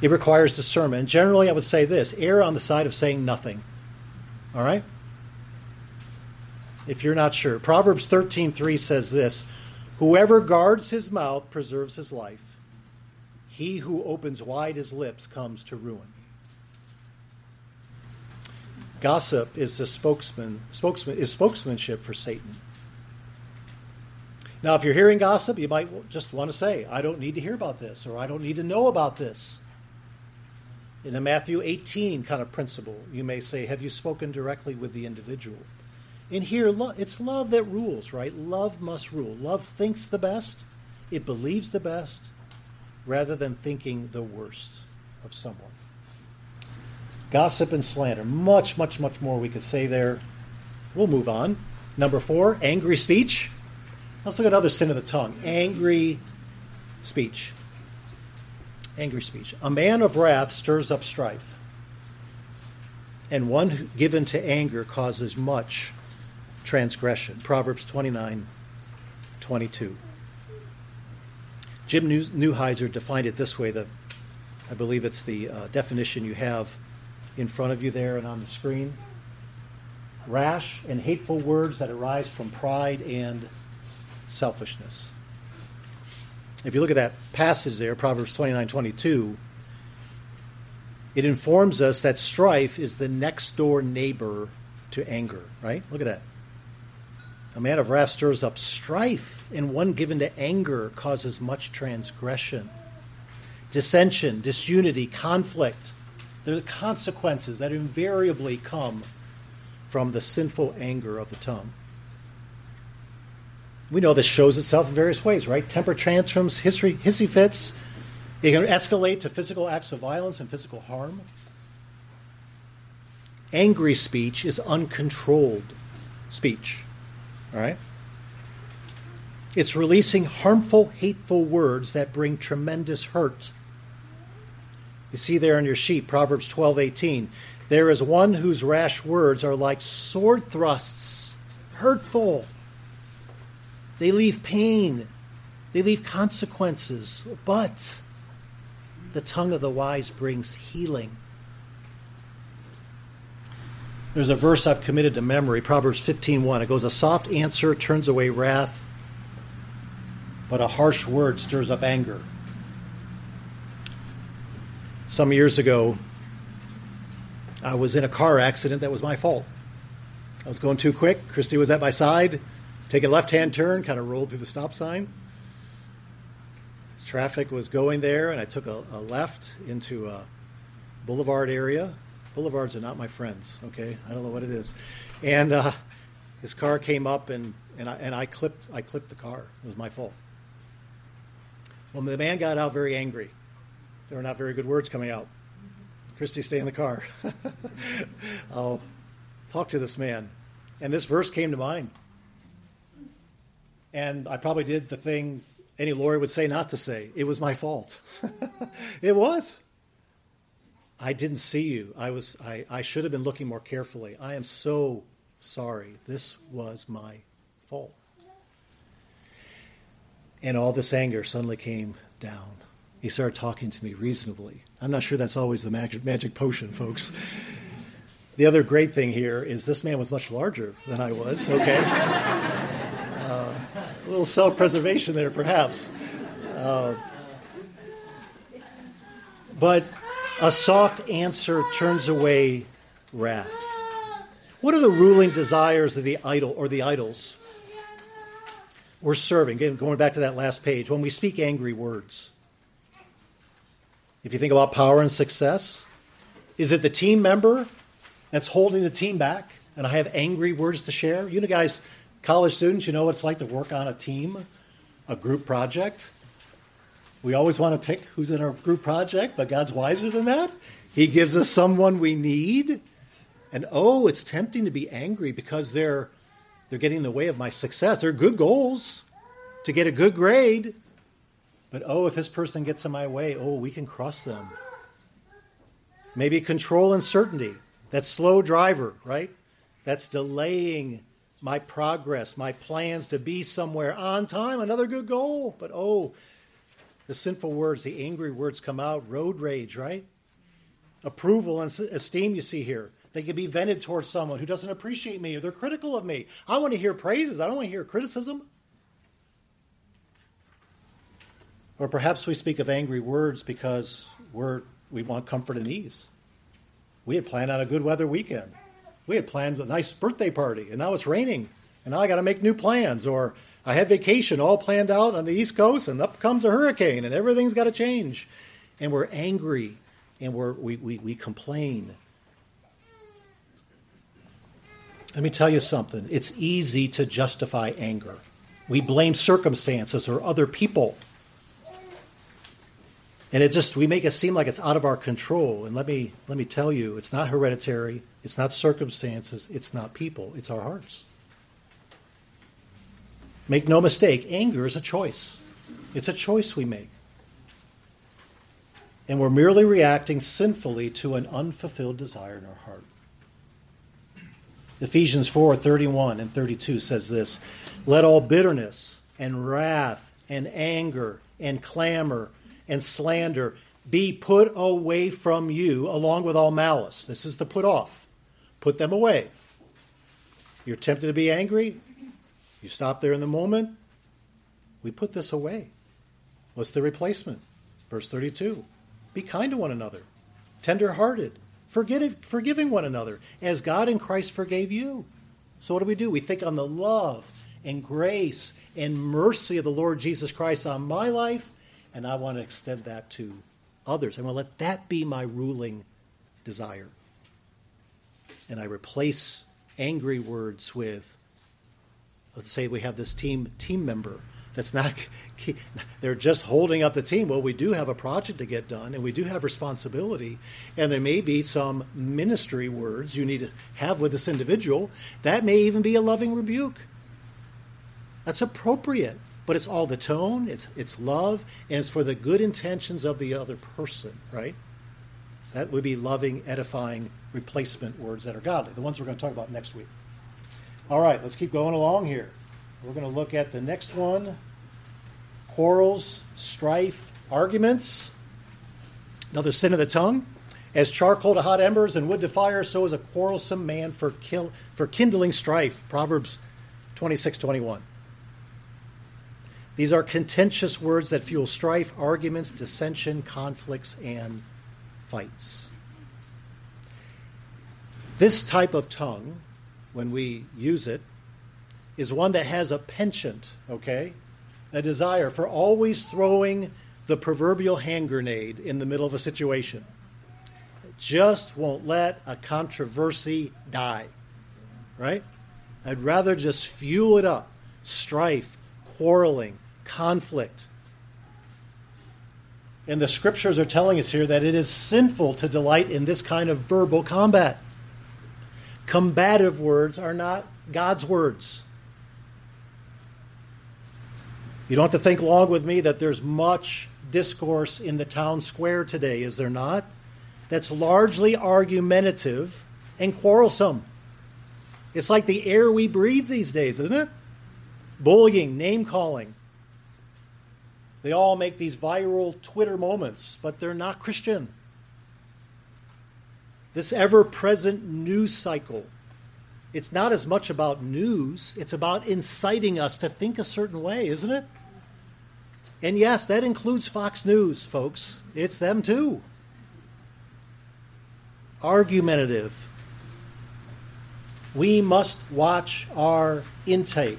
It requires discernment. Generally, I would say this err on the side of saying nothing. All right? If you're not sure, Proverbs 13:3 says this, "Whoever guards his mouth preserves his life. He who opens wide his lips comes to ruin." Gossip is the spokesman, spokesman is spokesmanship for Satan. Now, if you're hearing gossip, you might just want to say, I don't need to hear about this, or I don't need to know about this in a Matthew 18 kind of principle, you may say, Have you spoken directly with the individual? And here, it's love that rules, right? Love must rule. Love thinks the best, it believes the best, rather than thinking the worst of someone. Gossip and slander. Much, much, much more we could say there. We'll move on. Number four, angry speech. Let's look at another sin of the tongue angry speech angry speech. A man of wrath stirs up strife, and one given to anger causes much transgression. Proverbs 29 22. Jim Newheiser defined it this way. The, I believe it's the uh, definition you have in front of you there and on the screen. Rash and hateful words that arise from pride and selfishness if you look at that passage there, Proverbs 29 22, it informs us that strife is the next door neighbor to anger, right? Look at that. A man of wrath stirs up strife, and one given to anger causes much transgression. Dissension, disunity, conflict. They're the consequences that invariably come from the sinful anger of the tongue we know this shows itself in various ways, right? Temper tantrums, history, hissy fits. It can escalate to physical acts of violence and physical harm. Angry speech is uncontrolled speech. All right? It's releasing harmful, hateful words that bring tremendous hurt. You see there on your sheet, Proverbs 12 18. There is one whose rash words are like sword thrusts, hurtful. They leave pain, they leave consequences, but the tongue of the wise brings healing. There's a verse I've committed to memory, Proverbs 15:1. It goes, "A soft answer turns away wrath, but a harsh word stirs up anger." Some years ago, I was in a car accident that was my fault. I was going too quick. Christy was at my side. Take a left-hand turn, kind of rolled through the stop sign. Traffic was going there, and I took a, a left into a boulevard area Boulevards are not my friends. Okay, I don't know what it is. And uh, his car came up, and and I and I clipped I clipped the car. It was my fault. Well, the man got out very angry. There were not very good words coming out. Christy, stay in the car. I'll talk to this man. And this verse came to mind. And I probably did the thing any lawyer would say not to say. It was my fault. it was. I didn't see you. I was I, I should have been looking more carefully. I am so sorry. This was my fault. And all this anger suddenly came down. He started talking to me reasonably. I'm not sure that's always the magic, magic potion, folks. The other great thing here is this man was much larger than I was, okay? Uh, a little self preservation there, perhaps. Uh, but a soft answer turns away wrath. What are the ruling desires of the idol or the idols we're serving? Again, going back to that last page, when we speak angry words. If you think about power and success, is it the team member that's holding the team back and I have angry words to share? You know, guys, college students, you know what it's like to work on a team, a group project. We always want to pick who's in our group project, but God's wiser than that. He gives us someone we need. And oh, it's tempting to be angry because they're they're getting in the way of my success. They're good goals to get a good grade. But oh, if this person gets in my way, oh, we can cross them. Maybe control uncertainty. That slow driver, right? That's delaying my progress, my plans to be somewhere on time, another good goal. But oh, the sinful words, the angry words come out, road rage, right? Approval and esteem you see here. They can be vented towards someone who doesn't appreciate me or they're critical of me. I want to hear praises. I don't want to hear criticism. Or perhaps we speak of angry words because we're, we want comfort and ease. We had planned on a good weather weekend. We had planned a nice birthday party, and now it's raining, and now I got to make new plans. Or I had vacation all planned out on the East Coast, and up comes a hurricane, and everything's got to change. And we're angry, and we're, we, we, we complain. Let me tell you something it's easy to justify anger. We blame circumstances or other people. And it just we make it seem like it's out of our control. And let me let me tell you, it's not hereditary, it's not circumstances, it's not people, it's our hearts. Make no mistake, anger is a choice. It's a choice we make. And we're merely reacting sinfully to an unfulfilled desire in our heart. Ephesians 4 31 and 32 says this Let all bitterness and wrath and anger and clamor and slander be put away from you, along with all malice. This is the put off. Put them away. You're tempted to be angry? You stop there in the moment. We put this away. What's the replacement? Verse 32 Be kind to one another, tender hearted, forgiving one another, as God in Christ forgave you. So, what do we do? We think on the love and grace and mercy of the Lord Jesus Christ on my life, and I want to extend that to others. I want to let that be my ruling desire. And I replace angry words with let's say we have this team team member That's not. They're just holding up the team. Well, we do have a project to get done, and we do have responsibility, and there may be some ministry words you need to have with this individual. That may even be a loving rebuke. That's appropriate, but it's all the tone. It's it's love, and it's for the good intentions of the other person. Right? That would be loving, edifying replacement words that are godly. The ones we're going to talk about next week. All right, let's keep going along here. We're going to look at the next one quarrels, strife, arguments. Another sin of the tongue. As charcoal to hot embers and wood to fire, so is a quarrelsome man for, kill, for kindling strife. Proverbs 26 21. These are contentious words that fuel strife, arguments, dissension, conflicts, and fights. This type of tongue, when we use it, is one that has a penchant, okay? A desire for always throwing the proverbial hand grenade in the middle of a situation. It just won't let a controversy die, right? I'd rather just fuel it up strife, quarreling, conflict. And the scriptures are telling us here that it is sinful to delight in this kind of verbal combat. Combative words are not God's words. You don't have to think long with me that there's much discourse in the town square today, is there not? That's largely argumentative and quarrelsome. It's like the air we breathe these days, isn't it? Bullying, name calling. They all make these viral Twitter moments, but they're not Christian. This ever present news cycle, it's not as much about news, it's about inciting us to think a certain way, isn't it? And yes, that includes Fox News, folks. It's them too. Argumentative. We must watch our intake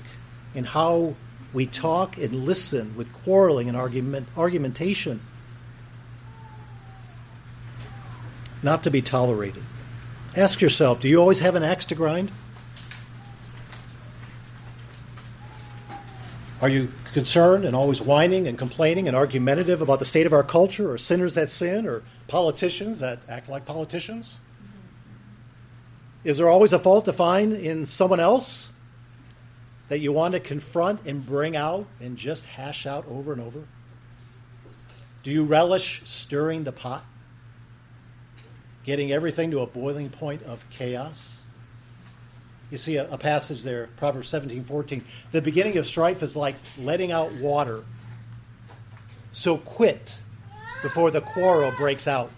and how we talk and listen with quarreling and argument, argumentation. Not to be tolerated. Ask yourself do you always have an axe to grind? Are you concerned and always whining and complaining and argumentative about the state of our culture or sinners that sin or politicians that act like politicians? Is there always a fault to find in someone else that you want to confront and bring out and just hash out over and over? Do you relish stirring the pot? Getting everything to a boiling point of chaos? You see a, a passage there, Proverbs 17, 14. The beginning of strife is like letting out water. So quit before the quarrel breaks out.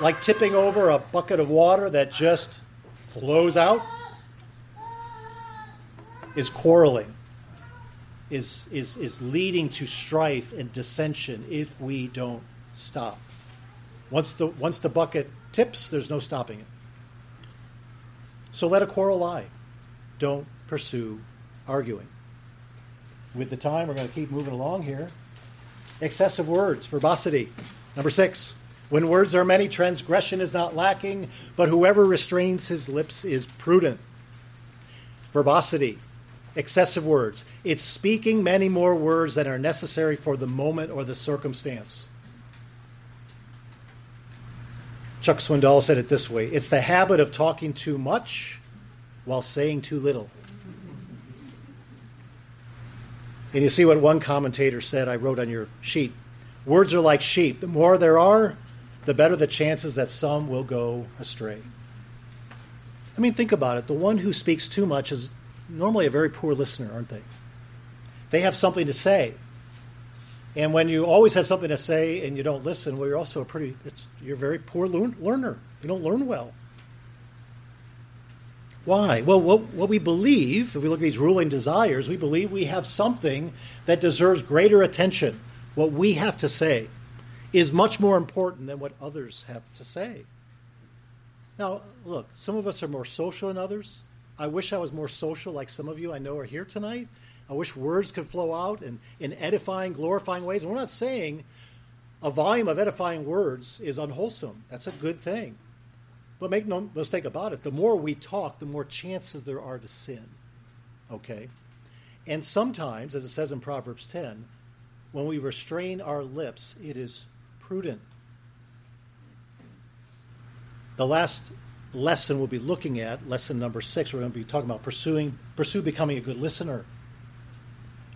Like tipping over a bucket of water that just flows out is quarreling, is, is, is leading to strife and dissension if we don't stop. Once the, once the bucket tips, there's no stopping it. So let a quarrel lie. Don't pursue arguing. With the time, we're going to keep moving along here. Excessive words, verbosity. Number six. When words are many, transgression is not lacking, but whoever restrains his lips is prudent. Verbosity, excessive words. It's speaking many more words than are necessary for the moment or the circumstance. Chuck Swindoll said it this way it's the habit of talking too much while saying too little. And you see what one commentator said, I wrote on your sheet. Words are like sheep. The more there are, the better the chances that some will go astray. I mean, think about it. The one who speaks too much is normally a very poor listener, aren't they? They have something to say, and when you always have something to say and you don't listen, well, you're also a pretty, you're a very poor learner. You don't learn well. Why? Well, what, what we believe, if we look at these ruling desires, we believe we have something that deserves greater attention. What we have to say is much more important than what others have to say. Now, look, some of us are more social than others. I wish I was more social like some of you I know are here tonight. I wish words could flow out in, in edifying, glorifying ways. And we're not saying a volume of edifying words is unwholesome. That's a good thing. But make no mistake about it, the more we talk, the more chances there are to sin. Okay? And sometimes, as it says in Proverbs 10, when we restrain our lips, it is prudent. The last lesson we'll be looking at, lesson number six, we're going to be talking about pursuing, pursue becoming a good listener.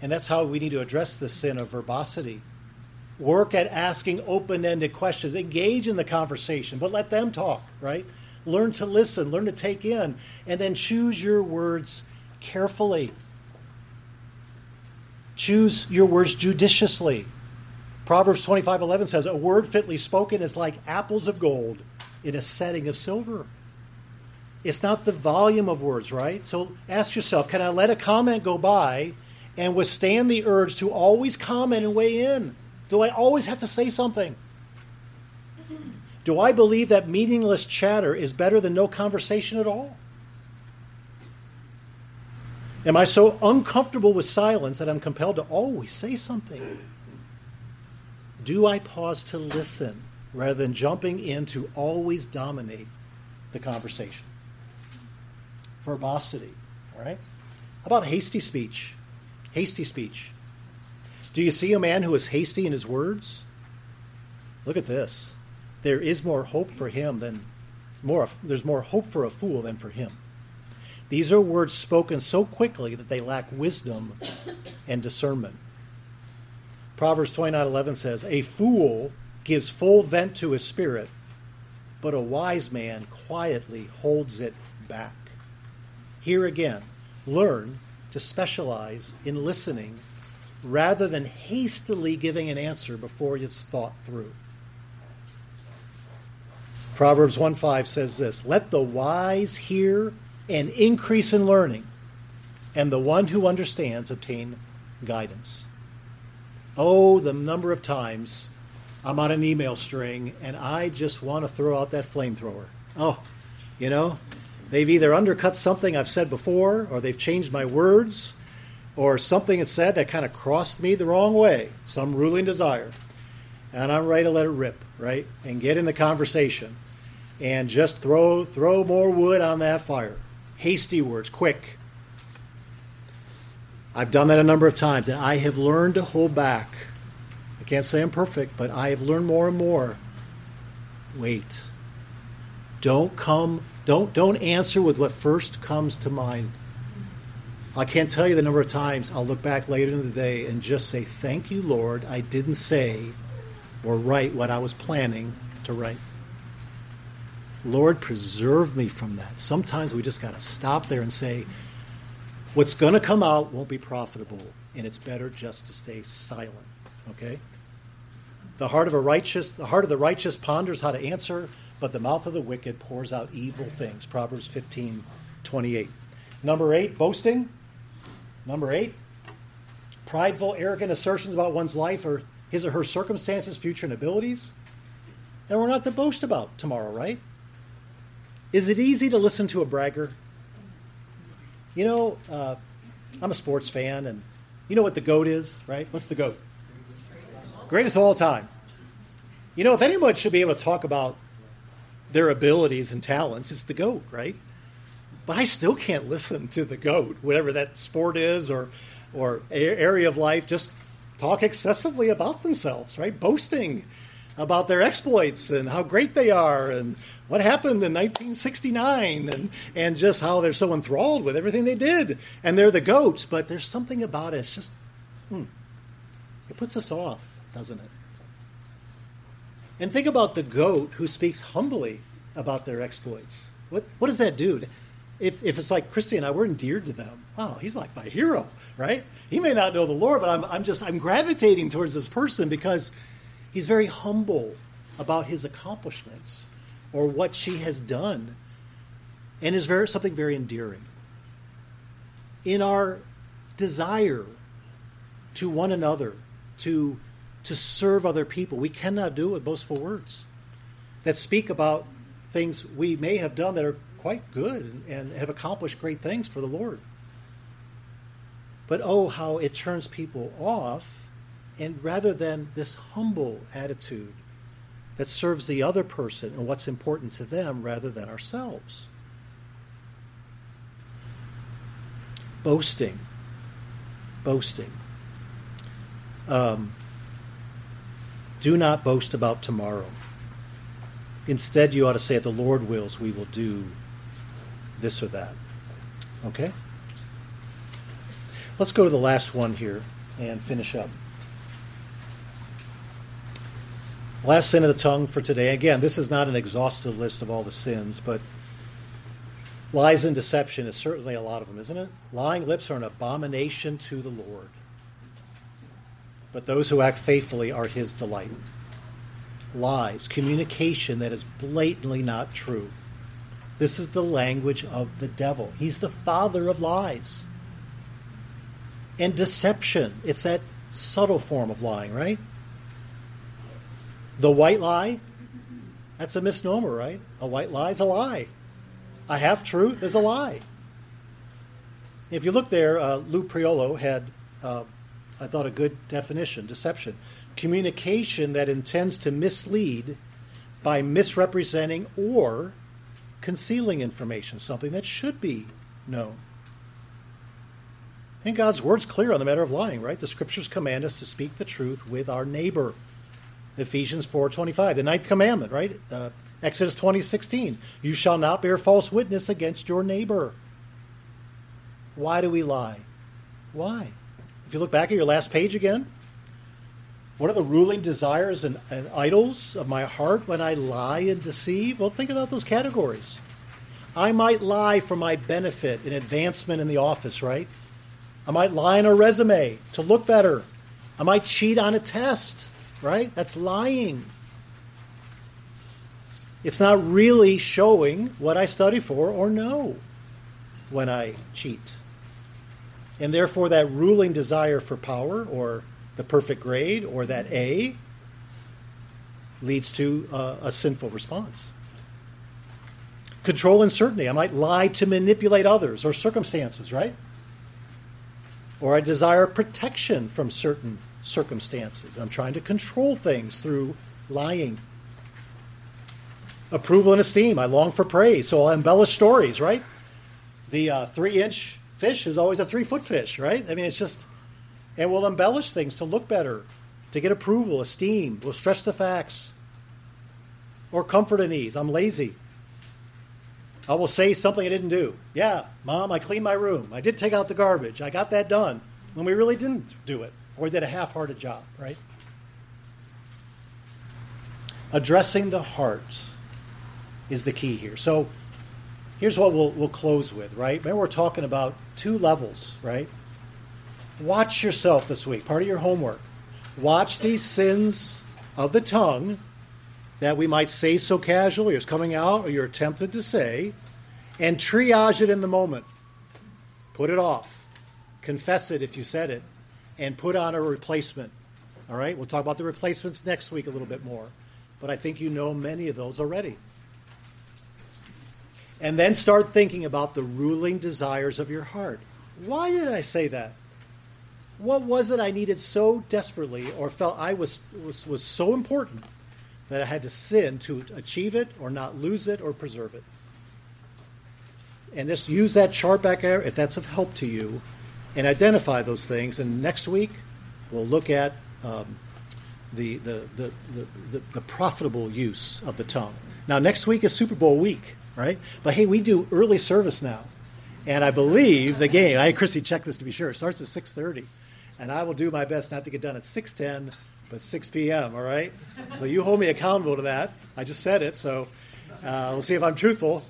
And that's how we need to address the sin of verbosity. Work at asking open ended questions. Engage in the conversation, but let them talk, right? Learn to listen, learn to take in, and then choose your words carefully. Choose your words judiciously. Proverbs 25:11 says, "A word fitly spoken is like apples of gold in a setting of silver." It's not the volume of words, right? So ask yourself, can I let a comment go by and withstand the urge to always comment and weigh in? Do I always have to say something? Do I believe that meaningless chatter is better than no conversation at all? Am I so uncomfortable with silence that I'm compelled to always say something? Do I pause to listen rather than jumping in to always dominate the conversation? Verbosity, all right? How about hasty speech? Hasty speech. Do you see a man who is hasty in his words? Look at this. There is more hope for him than more there's more hope for a fool than for him. These are words spoken so quickly that they lack wisdom and discernment. Proverbs 29:11 says, "A fool gives full vent to his spirit, but a wise man quietly holds it back." Here again, learn to specialize in listening rather than hastily giving an answer before it's thought through. Proverbs 1:5 says this, "Let the wise hear and increase in learning, and the one who understands obtain guidance." Oh, the number of times I'm on an email string and I just want to throw out that flamethrower. Oh, you know, they've either undercut something I've said before, or they've changed my words, or something is said that kind of crossed me the wrong way, some ruling desire. And I'm ready to let it rip, right? And get in the conversation and just throw throw more wood on that fire. Hasty words, quick. I've done that a number of times, and I have learned to hold back. I can't say I'm perfect, but I have learned more and more. Wait. Don't come don't don't answer with what first comes to mind. I can't tell you the number of times I'll look back later in the day and just say, Thank you, Lord, I didn't say or write what I was planning to write. Lord, preserve me from that. Sometimes we just got to stop there and say, What's going to come out won't be profitable, and it's better just to stay silent. Okay? The heart of a righteous, the heart of the righteous ponders how to answer, but the mouth of the wicked pours out evil things. Proverbs 15, 28. Number eight, boasting. Number eight, prideful, arrogant assertions about one's life or his or her circumstances, future, and abilities. And we're not to boast about tomorrow, right? Is it easy to listen to a bragger? You know, uh, I'm a sports fan, and you know what the GOAT is, right? What's the GOAT? Greatest of all time. You know, if anyone should be able to talk about their abilities and talents, it's the GOAT, right? but I still can't listen to the goat, whatever that sport is or or area of life, just talk excessively about themselves, right? Boasting about their exploits and how great they are and what happened in 1969 and, and just how they're so enthralled with everything they did. And they're the goats, but there's something about it. It's just, hmm, it puts us off, doesn't it? And think about the goat who speaks humbly about their exploits. What, what does that do? if, if it's like Christy and I, we're endeared to them. Wow, he's like my hero, right? He may not know the Lord, but I'm, I'm just I'm gravitating towards this person because he's very humble about his accomplishments or what she has done, and is very something very endearing. In our desire to one another, to to serve other people, we cannot do it with boastful words that speak about things we may have done that are quite good and, have accomplished great things for the Lord. But oh, how it turns people off, and rather than this humble attitude that serves the other person and what's important to them rather than ourselves. Boasting. boasting. Um, do not boast about tomorrow. Instead, you ought to say, if the Lord wills, we will do this or that. Okay? Let's go to the last one here and finish up. Last sin of the tongue for today. Again, this is not an exhaustive list of all the sins, but lies and deception is certainly a lot of them, isn't it? Lying lips are an abomination to the Lord, but those who act faithfully are his delight. Lies, communication that is blatantly not true. This is the language of the devil. He's the father of lies. And deception, it's that subtle form of lying, right? The white lie, that's a misnomer, right? A white lie is a lie. A half truth is a lie. If you look there, uh, Lou Priolo had, uh, I thought, a good definition deception. Communication that intends to mislead by misrepresenting or concealing information, something that should be known. And God's word's clear on the matter of lying, right? The scriptures command us to speak the truth with our neighbor. Ephesians 4:25, the ninth commandment, right? Uh, Exodus 20:16, you shall not bear false witness against your neighbor. Why do we lie? Why? If you look back at your last page again, what are the ruling desires and, and idols of my heart when I lie and deceive? Well, think about those categories. I might lie for my benefit and advancement in the office, right? I might lie on a resume to look better. I might cheat on a test right? That's lying. It's not really showing what I study for or know when I cheat. And therefore, that ruling desire for power or the perfect grade or that A leads to a, a sinful response. Control and certainty. I might lie to manipulate others or circumstances, right? Or I desire protection from certain circumstances. I'm trying to control things through lying. Approval and esteem. I long for praise, so I'll embellish stories, right? The uh, three inch fish is always a three foot fish, right? I mean, it's just, and we'll embellish things to look better, to get approval, esteem. We'll stretch the facts. Or comfort and ease. I'm lazy. I will say something I didn't do. Yeah, mom, I cleaned my room. I did take out the garbage. I got that done when we really didn't do it or did a half hearted job, right? Addressing the heart is the key here. So here's what we'll, we'll close with, right? Remember, we're talking about two levels, right? Watch yourself this week, part of your homework. Watch these sins of the tongue that we might say so casually, or it's coming out, or you're tempted to say, and triage it in the moment. Put it off. Confess it if you said it and put on a replacement. All right, we'll talk about the replacements next week a little bit more, but I think you know many of those already. And then start thinking about the ruling desires of your heart. Why did I say that? What was it I needed so desperately or felt I was, was, was so important that I had to sin to achieve it or not lose it or preserve it? And just use that chart back there if that's of help to you and identify those things. And next week, we'll look at um, the, the, the, the, the profitable use of the tongue. Now, next week is Super Bowl week, right? But hey, we do early service now. And I believe the game, I had Chrissy check this to be sure, it starts at 6.30. And I will do my best not to get done at 6.10, but 6 p.m., all right? So you hold me accountable to that. I just said it, so uh, we'll see if I'm truthful.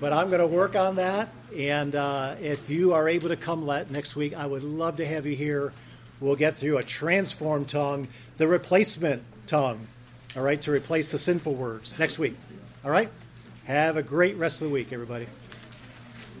But I'm going to work on that. And uh, if you are able to come let next week, I would love to have you here. We'll get through a transformed tongue, the replacement tongue, all right, to replace the sinful words next week. All right? Have a great rest of the week, everybody.